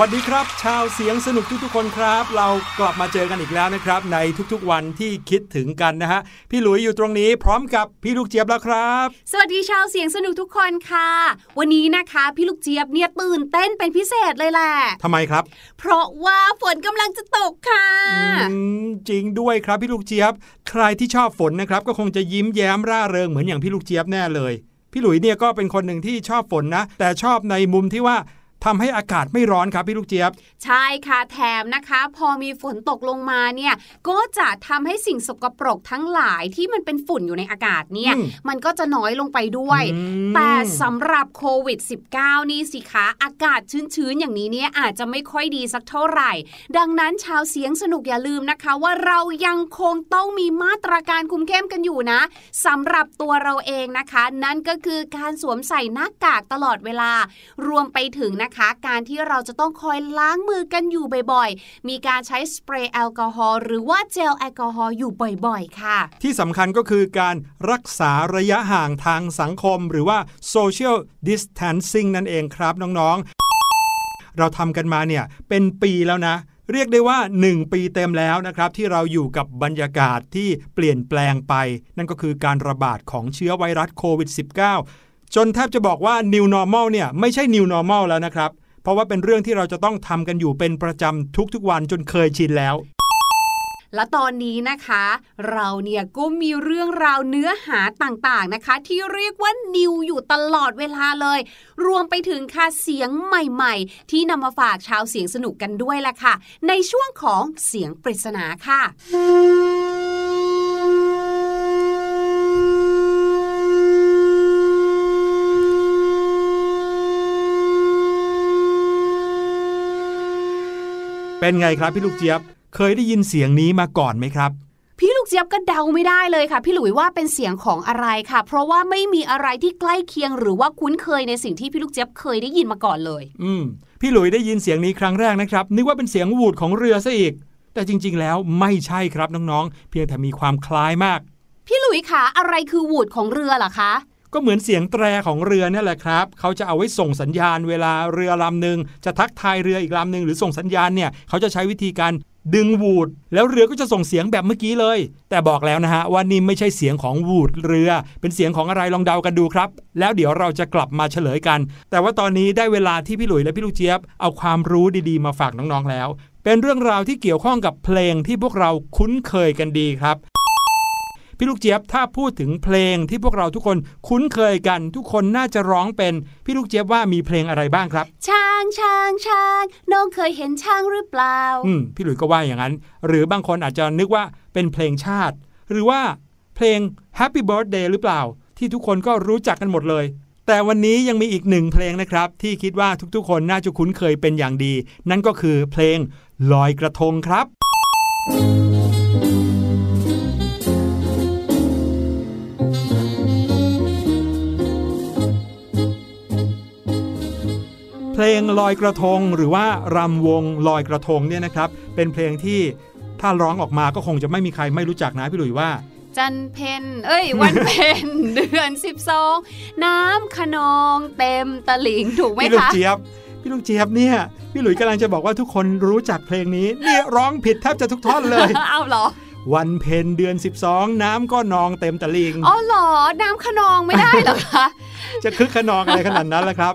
วัสดีครับ ชาวเสียงสนุกทุกๆคนครับ เรากลับมาเจอกันอีกแล้วนะครับ ในทุกๆวันที่คิดถึงกันนะฮะ พี่หลุยอยู่ตรงนี้พร้อมกับพี่ลูกเจี๊ยบแล้วครับ สวัสดีชาวเสียงสนุกทุกคนค่ะ วันนี้นะคะพี่ลูกเจี๊ยบเนี่ยตื่นเต้นเป็นพิเศษเลยแหละทำไมครับ เพราะว่าฝนกำลังจะตกค่ะอืมจริงด้วยครับพี่ลูกเจี๊ยบ ใครที่ชอบฝนนะครับก็คงจะยิ้มแย้มร่าเริงเหมือนอย่างพี่ลูกเจี๊ยบแน่เลย พี่หลุยเนี่ยก็เป็นคนหนึ่งที่ชอบฝนนะ แต่ชอบในมุมที่ว่า ทำให้อากาศไม่ร้อนครับพี่ลูกเจี๊ยบ ใช่ค่ะแถมนะคะ พอมีฝนตกลงมาเนี่ยก็จะทำให้สิ่งสกปรกทั้งหลายที่มันเป็นฝุ่นอยู่ในอากาศเนี่ยอืมมันก็จะน้อยลงไปด้วยอืมแต่สำหรับโควิด -19 นี่สิคะอากาศชื้นๆ อย่างนี้เนี่ยอาจจะไม่ค่อยดีสักเท่าไหร่ ดังนั้นชาวเสียงสนุกอย่าลืมนะคะว่าเรายังคงต้องมีมาตรการคุมเข้มกันอยู่นะสำหรับตัวเราเองนะคะ นั่นก็คือการสวมใส่หน้ากากตลอดเวลารวมไปถึงนะคะการที่เราจะต้องคอยล้างมือกันอยู่บ่อยๆ มีการใช้สเปรย์แอลกอฮอล์หรือว่าเจลแอลกอฮอล์อยู่บ่อยๆ ค่ะ ที่สำคัญก็คือการรักษาระยะห่างทางสังคม หรือว่า social distancing นั่นเองครับน้องๆ เราทำกันมาเนี่ยเป็นปีแล้วนะเรียกได้ว่า 1 ปีเต็มแล้วนะครับ ที่เราอยู่กับบรรยากาศที่เปลี่ยนแปลงไป นั่นก็คือการระบาดของเชื้อไวรัสโควิด -19 จนแทบจะบอกว่า new normal เนี่ยไม่ใช่ new normal แล้วนะครับ เพราะว่าเป็นเรื่องที่เราจะต้องทำกันอยู่เป็นประจำทุกๆวันจนเคยชินแล้วและตอนนี้นะคะ เราเนี่ยก็มีเรื่องราวเนื้อหาต่างๆนะคะ ที่เรียกว่านิวอยู่ตลอดเวลาเลย รวมไปถึงค่ะเสียงใหม่ๆ ที่นำมาฝากชาวเสียงสนุกกันด้วยล่ะค่ะ ในช่วงของเสียงปริศนาค่ะ เป็นไงครับพี่ลูกเจี๊ยบ เคยได้ยินเสียงนี้มาก่อนไหมครับพี่ลูกเจี๊ยบก็เดาไม่ได้เลยค่ะ พี่หลุยว่าเป็นเสียงของอะไรค่ะ เพราะว่าไม่มีอะไรที่ใกล้เคียงหรือว่าคุ้นเคยในสิ่งที่พี่ลูกเจี๊ยบเคยได้ยินมาก่อนเลย อืมพี่หลุยได้ยินเสียงนี้ครั้งแรกนะครับ นึกว่าเป็นเสียงวูดของเรือซะอีก แต่จริง ๆ แล้วไม่ใช่ครับน้องๆ เพียงแต่มีความคล้ายมาก พี่หลุยคะอะไรคือวูดของเรือเหรอคะ ก็เหมือนเสียงแตรของเรือเนี่ยแหละครับ เขาจะเอาไว้ส่งสัญญาณเวลาเรือลำหนึ่งจะทักทายเรืออีกลำหนึ่งหรือส่งสัญญาณเนี่ยเขาจะใช้วิธีการดึงวูดแล้วเรือก็จะส่งเสียงแบบเมื่อกี้เลย แต่บอกแล้วนะฮะว่านี่ไม่ใช่เสียงของวูดเรือ เป็นเสียงของอะไรลองเดากันดูครับ แล้วเดี๋ยวเราจะกลับมาเฉลยกัน แต่ว่าตอนนี้ได้เวลาที่พี่หลุยและพี่ลูกเจี๊ยบเอาความรู้ดีๆมาฝากน้องๆแล้ว เป็นเรื่องราวที่เกี่ยวข้องกับเพลงที่พวกเราคุ้นเคยกันดีครับ พี่ลูกเจี๊ยบถ้าพูดถึงเพลงที่พวกเราทุกคนคุ้นเคยกัน ทุกคนน่าจะร้องเป็น พี่ลูกเจี๊ยบว่ามีเพลงอะไรบ้างครับ ช้างช้างช้างน้องเคยเห็นช้างหรือเปล่า อืมพี่หลุยส์ก็ว่าอย่างนั้น หรือบางคนอาจจะนึกว่าเป็นเพลงชาติ หรือว่าเพลง Happy Birthday หรือเปล่า ที่ทุกคนก็รู้จักกันหมดเลยแต่วันนี้ยังมีอีกหนึ่งเพลงนะครับ ที่คิดว่าทุกๆ คนน่าจะคุ้นเคยเป็นอย่างดี นั่นก็คือเพลงลอยกระทงครับ เพลงลอยกระทงหรือว่ารำวงลอยกระทงเนี่ยนะครับ เป็นเพลงที่ถ้าร้องออกมาก็คงจะไม่มีใครไม่รู้จักนะพี่หลุยว่าจันเพนเอ้ย วันเพนเดือนสิบสองน้ำขนองเต็มตลิ่งถูกไหมพี่ลูกคะเจี๊ยบ พี่ลูกเจี๊ยบเนี่ย พี่หลุยส์กำลังจะบอกว่าทุกคนรู้จักเพลงนี้เนี่ยร้องผิดแทบจะทุกท่อนเลยเอาเหรอ วันเพ็ญเดือน 12 น้ำก็นองเต็มตะลิงอ๋อเหรอ น้ำขนองไม่ได้เหรอคะ จะคึกขนองอะไรขนาดนั้นล่ะครับ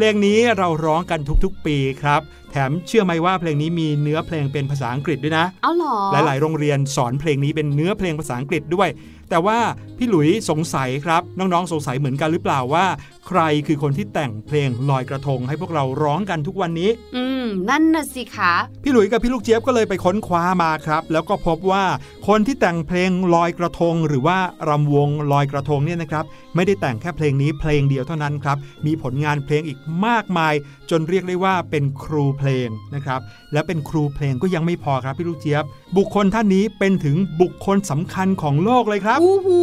เพลงนี้เราร้องกันทุกๆ ปีครับ แถมเชื่อไหมว่าเพลงนี้มีเนื้อเพลงเป็นภาษาอังกฤษด้วยนะ เอาเหรอ หลายๆ โรงเรียนสอนเพลงนี้เป็นเนื้อเพลงภาษาอังกฤษด้วย แต่ว่าพี่หลุยสงสัยครับ น้องๆ สงสัยเหมือนกันหรือเปล่าว่า ใครคือคนที่แต่งเพลงลอยกระทงให้พวกเราร้องกันทุกวันนี้ อืม นั่นน่ะสิคะพี่หลุยกับพี่ลูกเจี๊ยบก็เลยไปค้นคว้ามาครับ แล้วก็พบว่าคนที่แต่งเพลงลอยกระทง หรือว่ารำวงลอยกระทงเนี่ยนะครับ ไม่ได้แต่งแค่เพลงนี้เพลงเดียวเท่านั้นครับมีผลงานเพลงอีกมากมาย จนเรียกได้ว่าเป็นครูเพลงนะครับและเป็นครูเพลงก็ยังไม่พอครับพี่ลูกเจี๊ยบ บุคคลท่านนี้เป็นถึงบุคคลสำคัญของโลกเลยครับอู้หู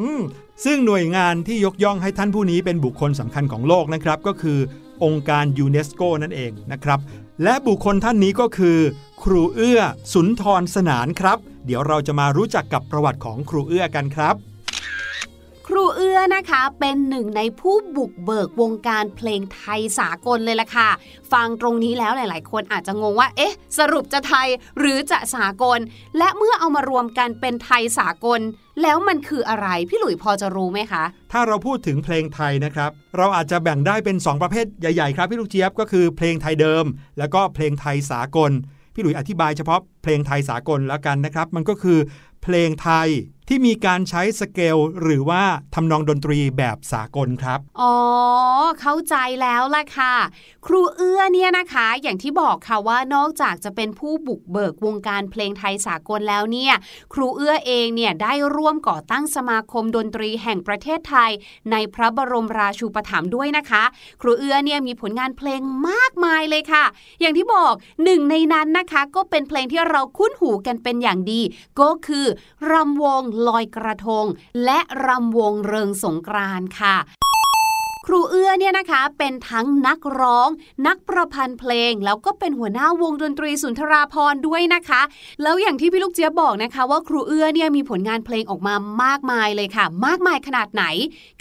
อืมซึ่งหน่วยงานที่ยกย่องให้ท่านผู้นี้เป็นบุคคลสำคัญของโลกนะครับ ก็คือองค์การยูเนสโกนั่นเองนะครับ และบุคคลท่านนี้ก็คือ ครูเอื้อสุนทรสนานครับ เดี๋ยวเราจะมารู้จักกับประวัติของครูเอื้อกันครับ ครูเอื้อนะคะเป็นหนึ่งในผู้บุกเบิกวงการเพลงไทยสากลเลยล่ะค่ะ ฟังตรงนี้แล้วหลาย ๆ คนอาจจะงงว่า เอ๊ะ สรุปจะไทยหรือจะสากล และเมื่อเอามารวมกันเป็นไทยสากล แล้วมันคืออะไร พี่หลุยพอจะรู้ไหมคะ ถ้าเราพูดถึงเพลงไทยนะครับ เราอาจจะแบ่งได้เป็น 2 ประเภทใหญ่ ๆ ครับพี่ลูกเจี๊ยบก็คือเพลงไทยเดิม แล้วก็เพลงไทยสากล พี่หลุยอธิบายเฉพาะเพลงไทยสากลแล้วกันนะครับ มันก็คือเพลงไทยที่มีการใช้สเกลหรือว่าทำนองดนตรีแบบสากลครับ อ๋อ เข้าใจแล้วล่ะค่ะ ครูเอื้อเนี่ยนะคะ อย่างที่บอกค่ะว่านอกจากจะเป็นผู้บุกเบิกวงการเพลงไทยสากลแล้วเนี่ย ครูเอื้อเองเนี่ยได้ร่วมก่อตั้งสมาคมดนตรีแห่งประเทศไทย ในพระบรมราชูปถัมภ์ด้วยนะคะ ครูเอื้อเนี่ยมีผลงานเพลงมากมายเลยค่ะ อย่างที่บอกหนึ่งในนั้นนะคะ ก็เป็นเพลงที่เราคุ้นหูกันเป็นอย่างดี ก็คือรำวงลอยกระทง และรำวงเริงสงกรานค่ะ ครูเอื้อเนี่ยนะคะเป็นทั้งนักร้อง นักประพันธ์เพลง แล้วก็เป็นหัวหน้าวงดนตรีสุนทราพรด้วยนะคะ แล้วอย่างที่พี่ลูกเจี๊ยบบอกนะคะว่าครูเอื้อเนี่ยมีผลงานเพลงออกมามากมายเลยค่ะ มากมายขนาดไหน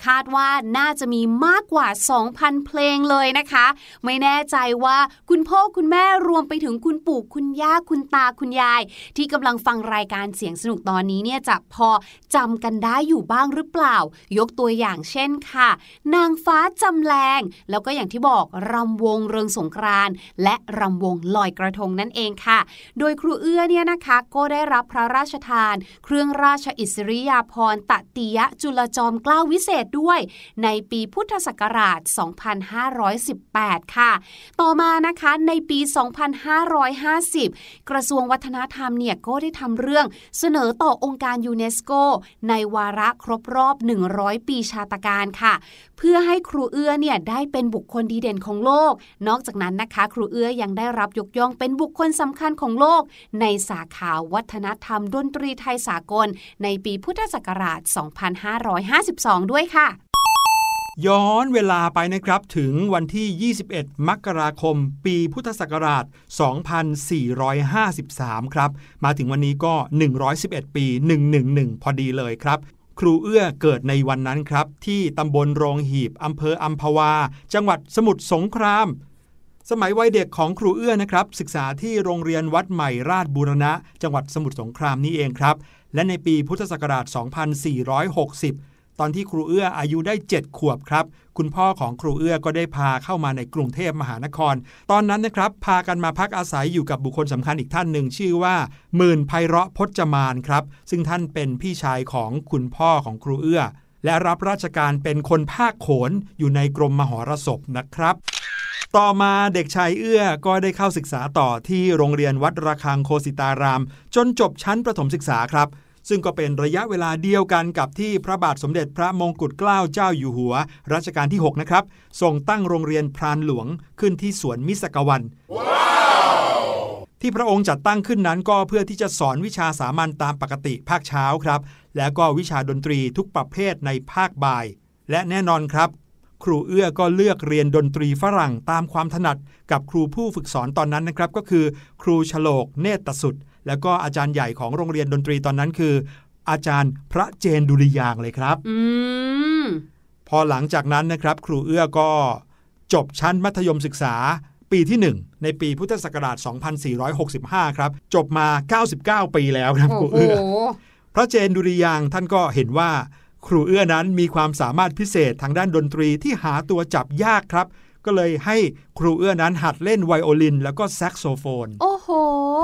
คาดว่าน่าจะมีมากกว่า 2,000 เพลงเลยนะคะ ไม่แน่ใจว่าคุณพ่อคุณแม่รวมไปถึงคุณปู่คุณย่าคุณตาคุณยาย ที่กำลังฟังรายการเสียงสนุกตอนนี้เนี่ยจะพอจำกันได้อยู่บ้างหรือเปล่า ยกตัวอย่างเช่นค่ะ นางฟ้าจำแรง แล้วก็อย่างที่บอกรำวงเริงสงกรานและรำวงลอยกระทงนั่นเองค่ะ โดยครูเอื้อเนี่ยนะคะก็ได้รับพระราชทาน เครื่องราชอิสริยาภรณ์ตติยะจุลจอมเกล้าวิเศษด้วย ในปีพุทธศักราช 2518 ค่ะ ต่อมานะคะในปี 2550 กระทรวงวัฒนธรรมเนี่ยก็ได้ทำเรื่องเสนอต่อองค์การยูเนสโก ในวาระครบรอบ 100 ปีชาตการค่ะ เพื่อให้ครูเอื้อเนี่ยได้เป็นบุคคลดีเด่นของโลก นอกจากนั้นนะคะ ครูเอื้อยังได้รับยกย่องเป็นบุคคลสำคัญของโลก ในสาขาวัฒนธรรมดนตรีไทยสากล ในปีพุทธศักราช 2552 ด้วยค่ะ ย้อนเวลาไปนะครับถึงวันที่ 21 มกราคม ปีพุทธศักราช 2453 ครับ มาถึงวันนี้ก็ 111 ปี 111 พอดีเลยครับ ครูเอื้อเกิดในวันนั้นครับ ที่ตำบลโรงหีบอำเภออัมพวา จังหวัดสมุทรสงคราม สมัยวัยเด็กของครูเอื้อนะครับ ศึกษาที่โรงเรียนวัดใหม่ราชบูรณะ จังหวัดสมุทรสงครามนี่เองครับ และในปีพุทธศักราช 2460 ตอนที่ครูเอื้ออายุได้ 7 ขวบครับ คุณพ่อของครูเอื้อก็ได้พาเข้ามาในกรุงเทพมหานคร ตอนนั้นนะครับ พากันมาพักอาศัยอยู่กับบุคคลสำคัญอีกท่านหนึ่งชื่อว่าหมื่นไพเราะพจมานครับ ซึ่งท่านเป็นพี่ชายของคุณพ่อของครูเอื้อ และรับราชการเป็นคนภาคโขนอยู่ในกรมมหรสพนะครับต่อมาเด็กชายเอื้อก็ได้เข้าศึกษาต่อที่โรงเรียนวัดระฆังโคสิตาราม จนจบชั้นประถมศึกษาครับ ซึ่งก็เป็นระยะเวลาเดียวกันกับที่พระบาทสมเด็จพระมงกุฎเกล้าเจ้าอยู่หัว รัชกาลที่ 6 นะครับทรงตั้งโรงเรียนพรานหลวงขึ้นที่สวนมิสกวันที่พระองค์จัดตั้งขึ้นนั้นก็เพื่อที่จะสอนวิชาสามัญตามปกติภาคเช้าครับ แล้วก็วิชาดนตรีทุกประเภทในภาคบ่าย และแน่นอนครับ ครูเอื้อก็เลือกเรียนดนตรีฝรั่งตามความถนัดกับครูผู้ฝึกสอนตอนนั้นนะครับ ก็คือ ครูฉลกเนตรสุด แล้วก็อาจารย์ใหญ่ของโรงเรียนดนตรีตอนนั้นคือ อาจารย์พระเจนดุริยางค์เลยครับอืมพอหลังจากนั้นนะครับ ครูเอื้อก็จบชั้นมัธยมศึกษาปีที่ 1 ในปีพุทธศักราช 2465 ครับ จบมา 99 ปีแล้วครับครูโอ้โหเอื้อพระเจนดุริยางค์ท่านก็เห็นว่า ครูเอื้อนั้นมีความสามารถพิเศษทางด้านดนตรีที่หาตัวจับยากครับ ก็เลยให้ครูเอื้อนั้นหัดเล่นไวโอลิน แล้วก็แซกโซโฟน โอ้ โห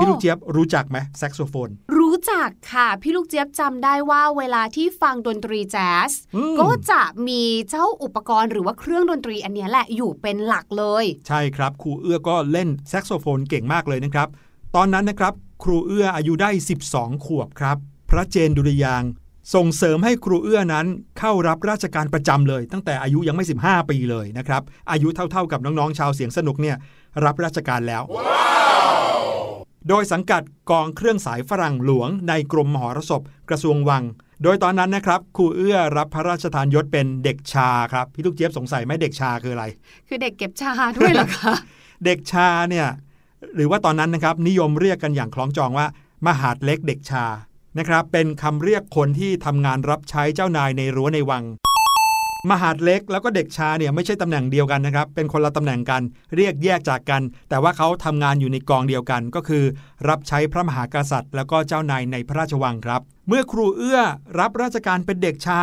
พี่ลูกเจี๊ยบรู้จักไหมแซกโซโฟน รู้จักค่ะ พี่ลูกเจี๊ยบจำได้ว่าเวลาที่ฟังดนตรีแจ๊สอืมก็จะมีเจ้าอุปกรณ์หรือว่าเครื่องดนตรีอันเนี้ยแหละอยู่เป็นหลักเลย ใช่ครับครูเอื้อก็เล่นแซกโซโฟนเก่งมากเลยนะครับ ตอนนั้นนะครับ ครูเอื้ออายุได้ 12 ขวบครับ พระเจนดุริยางค์ส่งเสริมให้ครูเอื้อนั้นเข้ารับราชการประจำเลย ตั้งแต่อายุยังไม่ 15 ปีเลยนะครับ อายุเท่าๆกับน้องๆชาวเสียงสนุกเนี่ยรับราชการแล้ว โดยสังกัดกองเครื่องสายฝรั่งหลวงในกรมมหรสพกระทรวงวัง โดยตอนนั้นนะครับครูเอื้อรับพระราชทานยศเป็นเด็กชาครับพี่ลูกเจี๊ยบสงสัยไหมเด็กชาคืออะไร คือเด็กเก็บชาด้วยเหรอคะ เด็กชาเนี่ยหรือว่าตอนนั้นนะครับนิยมเรียกกันอย่างคล้องจองว่า มหาดเล็กเด็กชานะครับเป็นคำเรียกคนที่ทำงานรับใช้เจ้านายในรั้วในวัง มหาดเล็กแล้วก็เด็กชาเนี่ยไม่ใช่ตำแหน่งเดียวกันนะครับ เป็นคนละตำแหน่งกันเรียกแยกจากกัน แต่ว่าเขาทำงานอยู่ในกองเดียวกัน ก็คือ รับใช้พระมหากษัตริย์ แล้วก็เจ้านายในพระราชวังครับ เมื่อครูเอื้อรับราชการเป็นเด็กชา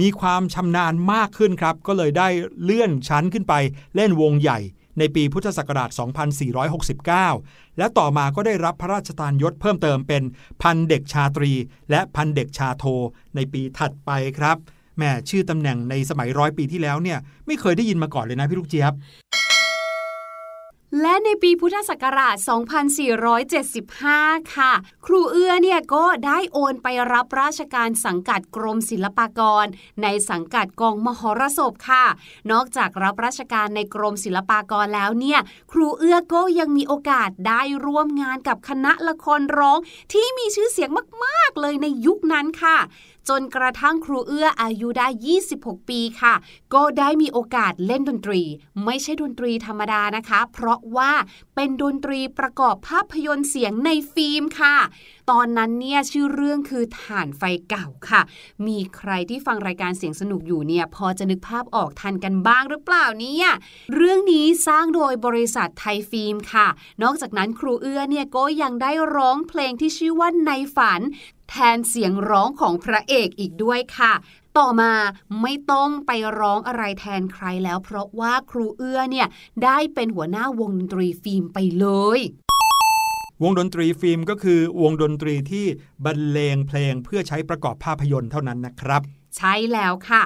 มีความชำนาญมากขึ้นครับ ก็เลยได้เลื่อนชั้นขึ้นไปเล่นวงใหญ่ในปีพุทธศักราช 2469 และต่อมาก็ได้รับพระราชทานยศเพิ่มเติมเป็นพันเด็กชาตรี และพันเด็กชาโทในปีถัดไปครับ แม่ชื่อตำแหน่งในสมัยร้อยปีที่แล้วเนี่ยไม่เคยได้ยินมาก่อนเลยนะพี่ลูกเจี๊ยบ และในปีพุทธศักราช 2475 ค่ะ ครูเอื้อเนี่ยก็ได้โอนไปรับราชการสังกัดกรมศิลปากร ในสังกัดกองมหรสพค่ะ นอกจากรับราชการในกรมศิลปากรแล้วเนี่ย ครูเอื้อก็ยังมีโอกาสได้ร่วมงานกับคณะละครร้องที่มีชื่อเสียงมาก ๆ เลยในยุคนั้นค่ะ จนกระทั่งครูเอื้ออายุได้ 26 ปีค่ะ ก็ได้มีโอกาสเล่นดนตรี ไม่ใช่ดนตรีธรรมดานะคะ เพราะว่าเป็นดนตรีประกอบภาพยนตร์เสียงในฟิล์มค่ะ ตอนนั้นเนี่ยชื่อเรื่องคือฐานไฟเก่าค่ะ มีใครที่ฟังรายการเสียงสนุกอยู่เนี่ยพอจะนึกภาพออกทันกันบ้างหรือเปล่าเนี่ยเรื่องนี้สร้างโดยบริษัทไทยฟิล์มค่ะ นอกจากนั้นครูเอื้อเนี่ยก็ยังได้ร้องเพลงที่ชื่อว่าในฝัน แทนเสียงร้องของพระเอกอีกด้วยค่ะ ต่อมาไม่ต้องไปร้องอะไรแทนใครแล้ว เพราะว่าครูเอื้อเนี่ยได้เป็นหัวหน้าวงดนตรีฟิล์มไปเลยวงดนตรีฟิล์มก็คือวงดนตรีที่บรรเลงเพลงเพื่อใช้ประกอบภาพยนตร์เท่านั้นนะครับ ใช่แล้วค่ะ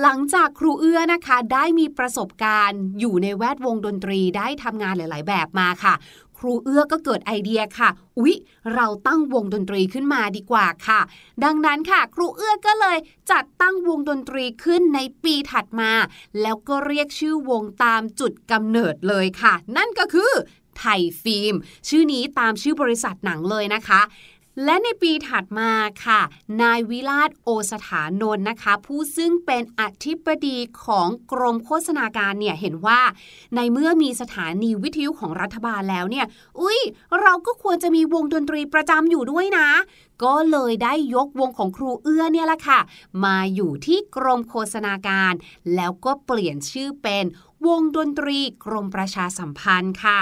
หลังจากครูเอื้อนะคะ ได้มีประสบการณ์อยู่ในแวดวงดนตรีได้ทำงานหลาย ๆ แบบมาค่ะ ครูเอื้อก็เกิดไอเดียค่ะ อุ๊ย เราตั้งวงดนตรีขึ้นมาดีกว่าค่ะ ดังนั้นค่ะ ครูเอื้อก็เลยจัดตั้งวงดนตรีขึ้นในปีถัดมา แล้วก็เรียกชื่อวงตามจุดกำเนิดเลยค่ะ นั่นก็คือไทยฟิล์ม ชื่อนี้ตามชื่อบริษัทหนังเลยนะคะ และในปีถัดมาค่ะ นายวิราชโอสถานนท์นะคะ ผู้ซึ่งเป็นอธิบดีของกรมโฆษณาการเนี่ยเห็นว่า ในเมื่อมีสถานีวิทยุของรัฐบาลแล้วเนี่ย อุ้ยเราก็ควรจะมีวงดนตรีประจำอยู่ด้วยนะ ก็เลยได้ยกวงของครูเอื้อเนี่ยแหละค่ะ มาอยู่ที่กรมโฆษณาการ แล้วก็เปลี่ยนชื่อเป็นวงดนตรีกรมประชาสัมพันธ์ค่ะ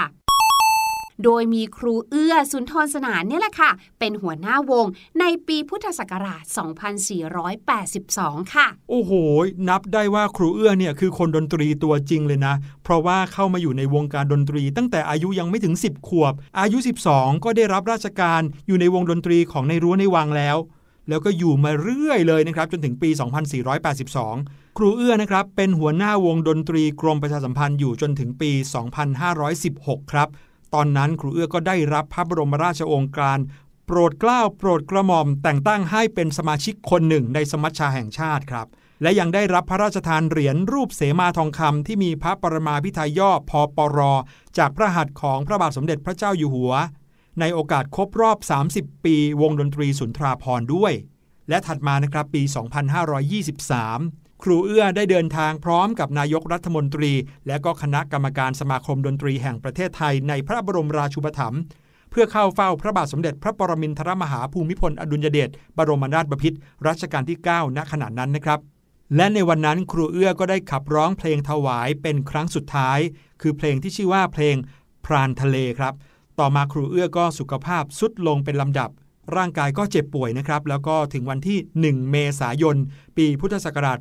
โดยมีครูเอื้อสุนทรสนานเนี่ยแหละค่ะ เป็นหัวหน้าวงในปีพุทธศักราช 2482 ค่ะ โอ้โห นับได้ว่าครูเอื้อเนี่ยคือคนดนตรีตัวจริงเลยนะ เพราะว่าเข้ามาอยู่ในวงการดนตรี ตั้งแต่อายุยังไม่ถึง 10 ขวบ อายุ 12 ก็ได้รับราชการอยู่ในวงดนตรีของในรั้วในวังแล้ว แล้วก็อยู่มาเรื่อยเลยนะครับจนถึงปี 2482ครูเอื้อนะครับเป็นหัวหน้าวงดนตรีกรมประชาสัมพันธ์อยู่จนถึงปี 2516 ครับ ตอนนั้นครูเอื้อก็ได้รับพระบรมราชโองการ โปรดเกล้าโปรดกระหม่อม แต่งตั้งให้เป็นสมาชิกคนหนึ่งในสมัชชาแห่งชาติครับ และยังได้รับพระราชทานเหรียญรูปเสมาทองคำที่มีพระปรมาพิไทยย่อพอปรจากพระหัตถ์ของพระบาทสมเด็จพระเจ้าอยู่หัว ในโอกาสครบรอบ 30 ปี วงดนตรีสุนทราพรด้วย และถัดมานะครับปี 2523 ครูเอื้อได้เดินทางพร้อมกับนายกรัฐมนตรี และก็คณะกรรมการสมาคมดนตรีแห่งประเทศไทยในพระบรมราชูปถัมภ์เพื่อเข้าเฝ้าพระบาทสมเด็จพระปรมินทรมหาภูมิพลอดุลยเดชบรมนาถบพิตรรัชกาลที่ 9 ณขณะนั้นนะครับ และในวันนั้นครูเอื้อก็ได้ขับร้องเพลงถวายเป็นครั้งสุดท้าย คือเพลงที่ชื่อว่าเพลงพรานทะเลครับ ต่อมาครูเอื้อก็สุขภาพสุดลงเป็นลำดับ ร่างกายก็เจ็บป่วยนะครับ แล้วก็ถึงวันที่ 1 เมษายน ปีพุทธศักราช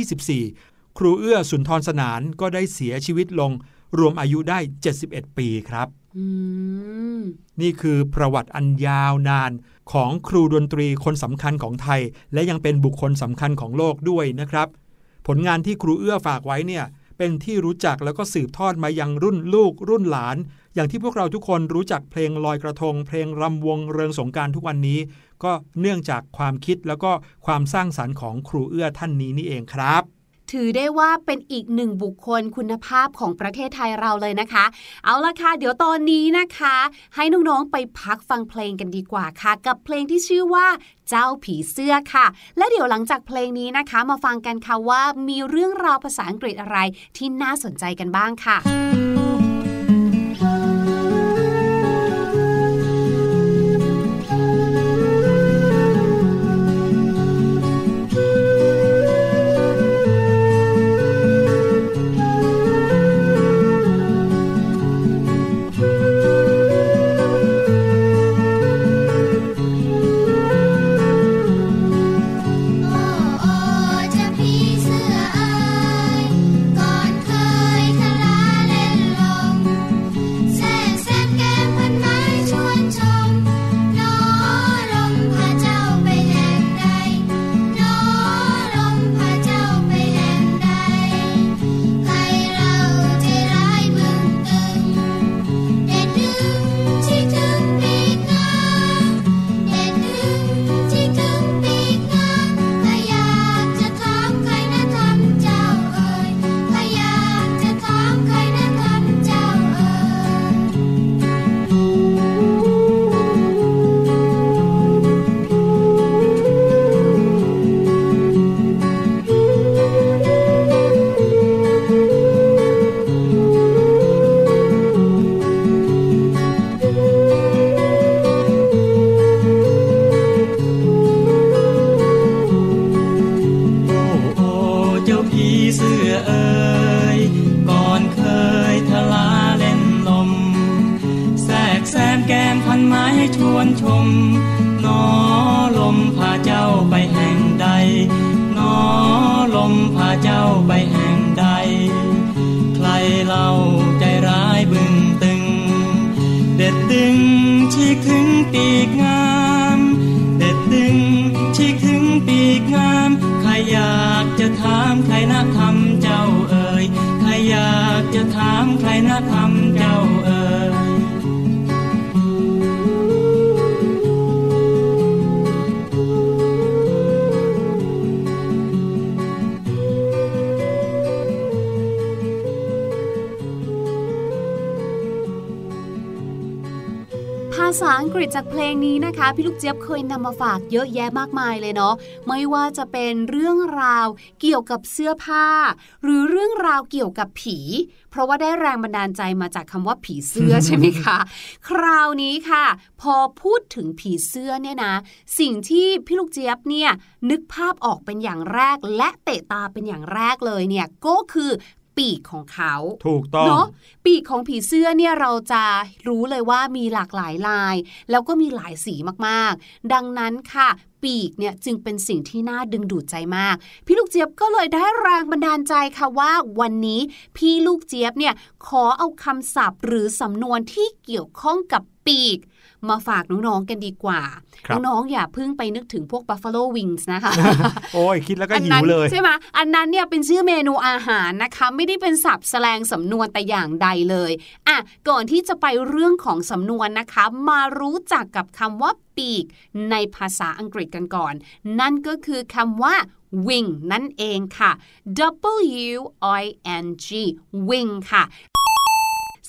2524 ครูเอื้อสุนทรสนานก็ได้เสียชีวิตลง รวมอายุได้ 71 ปีครับ นี่คือประวัติอันยาวนานของครูดนตรีคนสำคัญของไทย และยังเป็นบุคคลสำคัญของโลกด้วยนะครับ ผลงานที่ครูเอื้อฝากไว้เนี่ยเป็นที่รู้จักแล้วก็สืบทอดมายังรุ่นลูกรุ่นหลาน อย่างที่พวกเราทุกคนรู้จักเพลงลอยกระทง เพลงรำวงเริงสงการทุกวันนี้ ก็เนื่องจากความคิดแล้วก็ความสร้างสรรค์ของครูเอื้อท่านนี้นี่เองครับถือได้ว่าเป็นอีกหนึ่งบุคคลคุณภาพของประเทศไทยเราเลยนะคะ เอาละค่ะ เดี๋ยวตอนนี้นะคะ ให้น้องๆไปพักฟังเพลงกันดีกว่าค่ะ กับเพลงที่ชื่อว่าเจ้าผีเสื้อค่ะ และเดี๋ยวหลังจากเพลงนี้นะคะ มาฟังกันค่ะว่ามีเรื่องราวภาษาอังกฤษอะไรที่น่าสนใจกันบ้างค่ะ ปีกงามเด็ดดึงชีกถึงปีกงาม ใครอยากจะถามใครนะทำเจ้าเอ่ย ใครอยากจะถามใครนะทำเจ้าเอ่ย ษาอังกฤษจากเพลงนี้นะคะ พี่ลูกเจี๊ยบเคยนำมาฝากเยอะแยะมากมายเลยเนาะไม่ว่าจะเป็นเรื่องราวเกี่ยวกับเสื้อผ้า หรือเรื่องราวเกี่ยวกับผี เพราะว่าได้แรงบันดาลใจมาจากคำว่าผีเสื้อใช่ไหมคะ คราวนี้ค่ะ พอพูดถึงผีเสื้อเนี่ยนะ สิ่งที่พี่ลูกเจี๊ยบเนี่ยนึกภาพออกเป็นอย่างแรกและเตะตาเป็นอย่างแรกเลยเนี่ยก็คือ ปีกของเขาถูกต้องเนาะปีกของผีเสื้อเนี่ยเราจะรู้เลยว่ามีหลากหลายลาย แล้วก็มีหลายสีมากๆ ดังนั้นค่ะ ปีกเนี่ยจึงเป็นสิ่งที่น่าดึงดูดใจมาก พี่ลูกเจี๊ยบก็เลยได้แรงบันดาลใจค่ะว่า วันนี้พี่ลูกเจี๊ยบเนี่ยขอเอาคำศัพท์ หรือสำนวนที่เกี่ยวข้องกับปีก มาฝากน้องๆกันดีกว่าครับน้องๆอย่าเพิ่งไปนึกถึงพวก buffalo wings นะคะ โอ้ยคิดแล้วก็อัหินั้วนเลย ใช่ไหมอันนั้นเนี่ยเป็นชื่อเมนูอาหารนะคะ ไม่ได้เป็นศัพท์แสลงสำนวนแต่อย่างใดเลยอะก่อนที่จะไปเรื่องของสำนวนนะคะ มารู้จักกับคำว่าปีก ในภาษาอังกฤษกันก่อน นั่นก็คือคำว่า wing นั่นเองค่ะ W I N G wing ค่ะ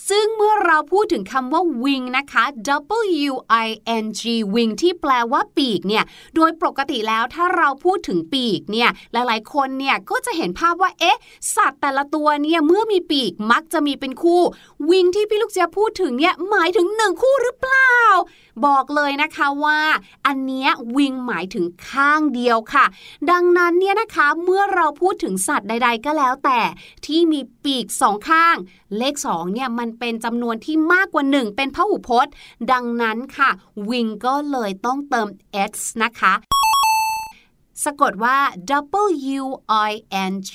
ซึ่งเมื่อเราพูดถึงคำว่า wing นะคะ W I N G wing ที่แปลว่าปีกเนี่ย โดยปกติแล้วถ้าเราพูดถึงปีกเนี่ย หลายๆ คนเนี่ยก็จะเห็นภาพว่า เอ๊ะ สัตว์แต่ละตัวเนี่ย เมื่อมีปีกมักจะมีเป็นคู่วิงที่พี่ลูกเจียพูดถึงเนี่ย หมายถึงหนึ่งคู่หรือเปล่า บอกเลยนะคะว่า อันเนี้ยวิงหมายถึงข้างเดียวค่ะ ดังนั้นเนี่ยนะคะเมื่อเราพูดถึงสัตว์ใด ๆ ก็แล้วแต่ที่มีปีกสองข้าง เลขสองเนี่ยมันเป็นจำนวนที่มากกว่า 1 เป็นพหุพจน์ ดังนั้นค่ะ วิงก็เลยต้องเติม s นะคะ สะกดว่า W I N G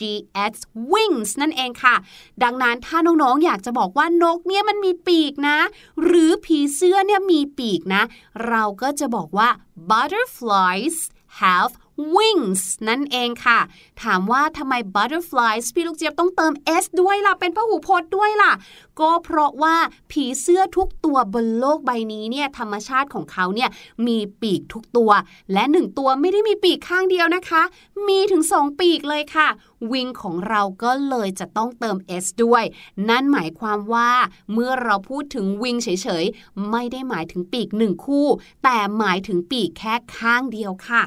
S wings นั่นเองค่ะ ดังนั้นถ้าน้องๆ อยากจะบอกว่านกเนี่ยมันมีปีกนะ หรือผีเสื้อเนี่ยมีปีกนะ เราก็จะบอกว่า butterflies have wings นั่นเองค่ะ ถามว่าทำไม butterflies พี่ลูกเจี๊ยบต้องเติม s ด้วยล่ะ เป็นพหูพจน์ด้วยล่ะ ก็เพราะว่าผีเสื้อทุกตัวบนโลกใบนี้เนี่ยธรรมชาติของเขาเนี่ยมีปีกทุกตัว และหนึ่งตัวไม่ได้มีปีกข้างเดียวนะคะ มีถึงสองปีกเลยค่ะวิงของเราก็เลยจะต้องเติม s ด้วย นั่นหมายความว่าเมื่อเราพูดถึงวิงเฉยๆ ไม่ได้หมายถึงปีกหนึ่งคู่ แต่หมายถึงปีกแค่ข้างเดียวค่ะ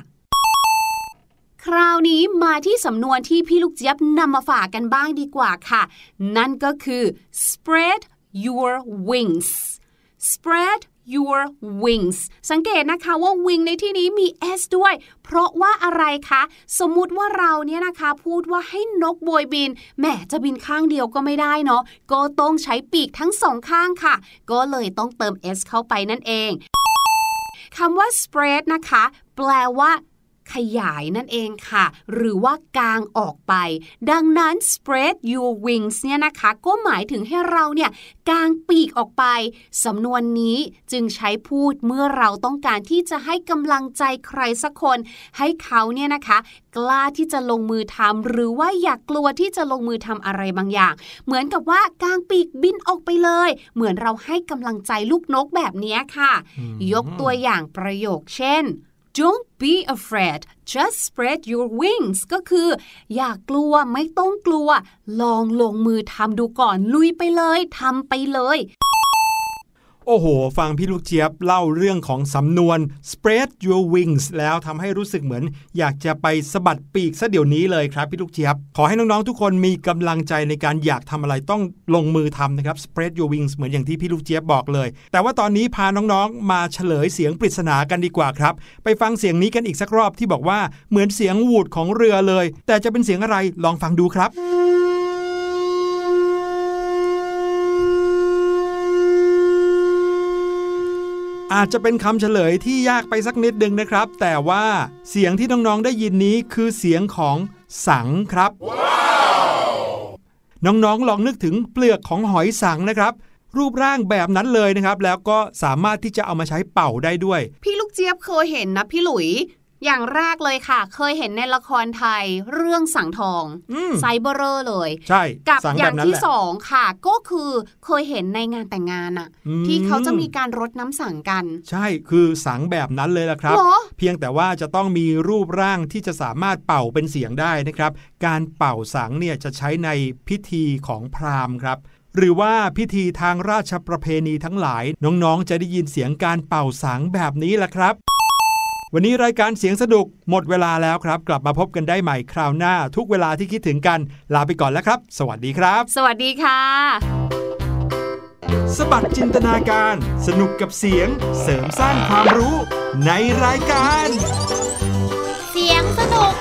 คราวนี้มาที่สำนวนที่พี่ลูกเจี๊ยบนำมาฝากกันบ้างดีกว่าค่ะ นั่นก็คือ spread your wings spread your wings สังเกตนะคะว่า wing ในที่นี้มี s ด้วย เพราะว่าอะไรคะ สมมุติว่าเราเนี่ยนะคะพูดว่าให้นกโบยบิน แหมจะบินข้างเดียวก็ไม่ได้เนาะ ก็ต้องใช้ปีกทั้งสองข้างค่ะ ก็เลยต้องเติม s เข้าไปนั่นเอง คำว่า spread นะคะ แปลว่า ขยายนั่นเองค่ะ หรือว่ากางออกไป ดังนั้น spread your wings เนี่ยนะคะ ก็หมายถึงให้เราเนี่ยกางปีกออกไป สำนวนนี้จึงใช้พูดเมื่อเราต้องการที่จะให้กำลังใจใครสักคน ให้เขาเนี่ยนะคะ กล้าที่จะลงมือทำหรือว่าอยากกลัวที่จะลงมือทำอะไรบางอย่าง เหมือนกับว่ากางปีกบินออกไปเลย เหมือนเราให้กำลังใจลูกนกแบบนี้ค่ะอืมยกตัวอย่างประโยคเช่น Don't be afraid just spread your wings ก็คือ อย่ากลัวไม่ต้องกลัว ลองลงมือทำดูก่อนลุยไปเลยทำไปเลย โอ้โห ฟังพี่ลูกเจี๊ยบเล่าเรื่องของสำนวน spread your wings แล้วทำให้รู้สึกเหมือน อยากจะไปสะบัดปีกซะเดี๋ยวนี้เลยครับพี่ลูกเจี๊ยบ ขอให้น้อง ๆ ทุกคนมีกำลังใจในการอยากทำอะไรต้องลงมือทำนะครับ spread your wings เหมือนอย่างที่พี่ลูกเจี๊ยบบอกเลย แต่ว่าตอนนี้พาน้องๆ มาเฉลยเสียงปริศนากันดีกว่าครับ ไปฟังเสียงนี้กันอีกสักรอบที่บอกว่าเหมือนเสียงวูดของเรือเลย แต่จะเป็นเสียงอะไรลองฟังดูครับ อาจจะเป็นคำเฉลยที่ยากไปสักนิดนึงนะครับ แต่ว่าเสียงที่น้องๆได้ยินนี้คือเสียงของสังครับน้องๆลองนึกถึงเปลือกของหอยสังนะครับรูปร่างแบบนั้นเลยนะครับ แล้วก็สามารถที่จะเอามาใช้เป่าได้ด้วย พี่ลูกเจี๊ยบเคยเห็นนะพี่หลุย อย่างแรกเลยค่ะ เคยเห็นในละครไทยเรื่องสังทองอืมไซเบอร์เรอร์เลย ใช่ กับสังอแบย่าบงนั้นที่แหละสองค่ะ ก็คือเคยเห็นในงานแต่งงานอะอืมที่เขาจะมีการรดน้ำสังกัน ใช่คือสังแบบนั้นเลยละครับเหรอเพียงแต่ว่าจะต้องมีรูปร่างที่จะสามารถเป่าเป็นเสียงได้นะครับ การเป่าสังเนี่ยจะใช้ในพิธีของพราหมณ์ครับหรือว่าพิธีทางราชประเพณีทั้งหลาย น้องๆ จะได้ยินเสียงการเป่าสังแบบนี้ละครับ วันนี้รายการเสียงสนุกหมดเวลาแล้วครับ กลับมาพบกันได้ใหม่คราวหน้า ทุกเวลาที่คิดถึงกัน ลาไปก่อนแล้วครับ สวัสดีครับ สวัสดีค่ะ สบัดจินตนาการ สนุกกับเสียงเสริมสร้างความรู้ในรายการ เสียงสนุก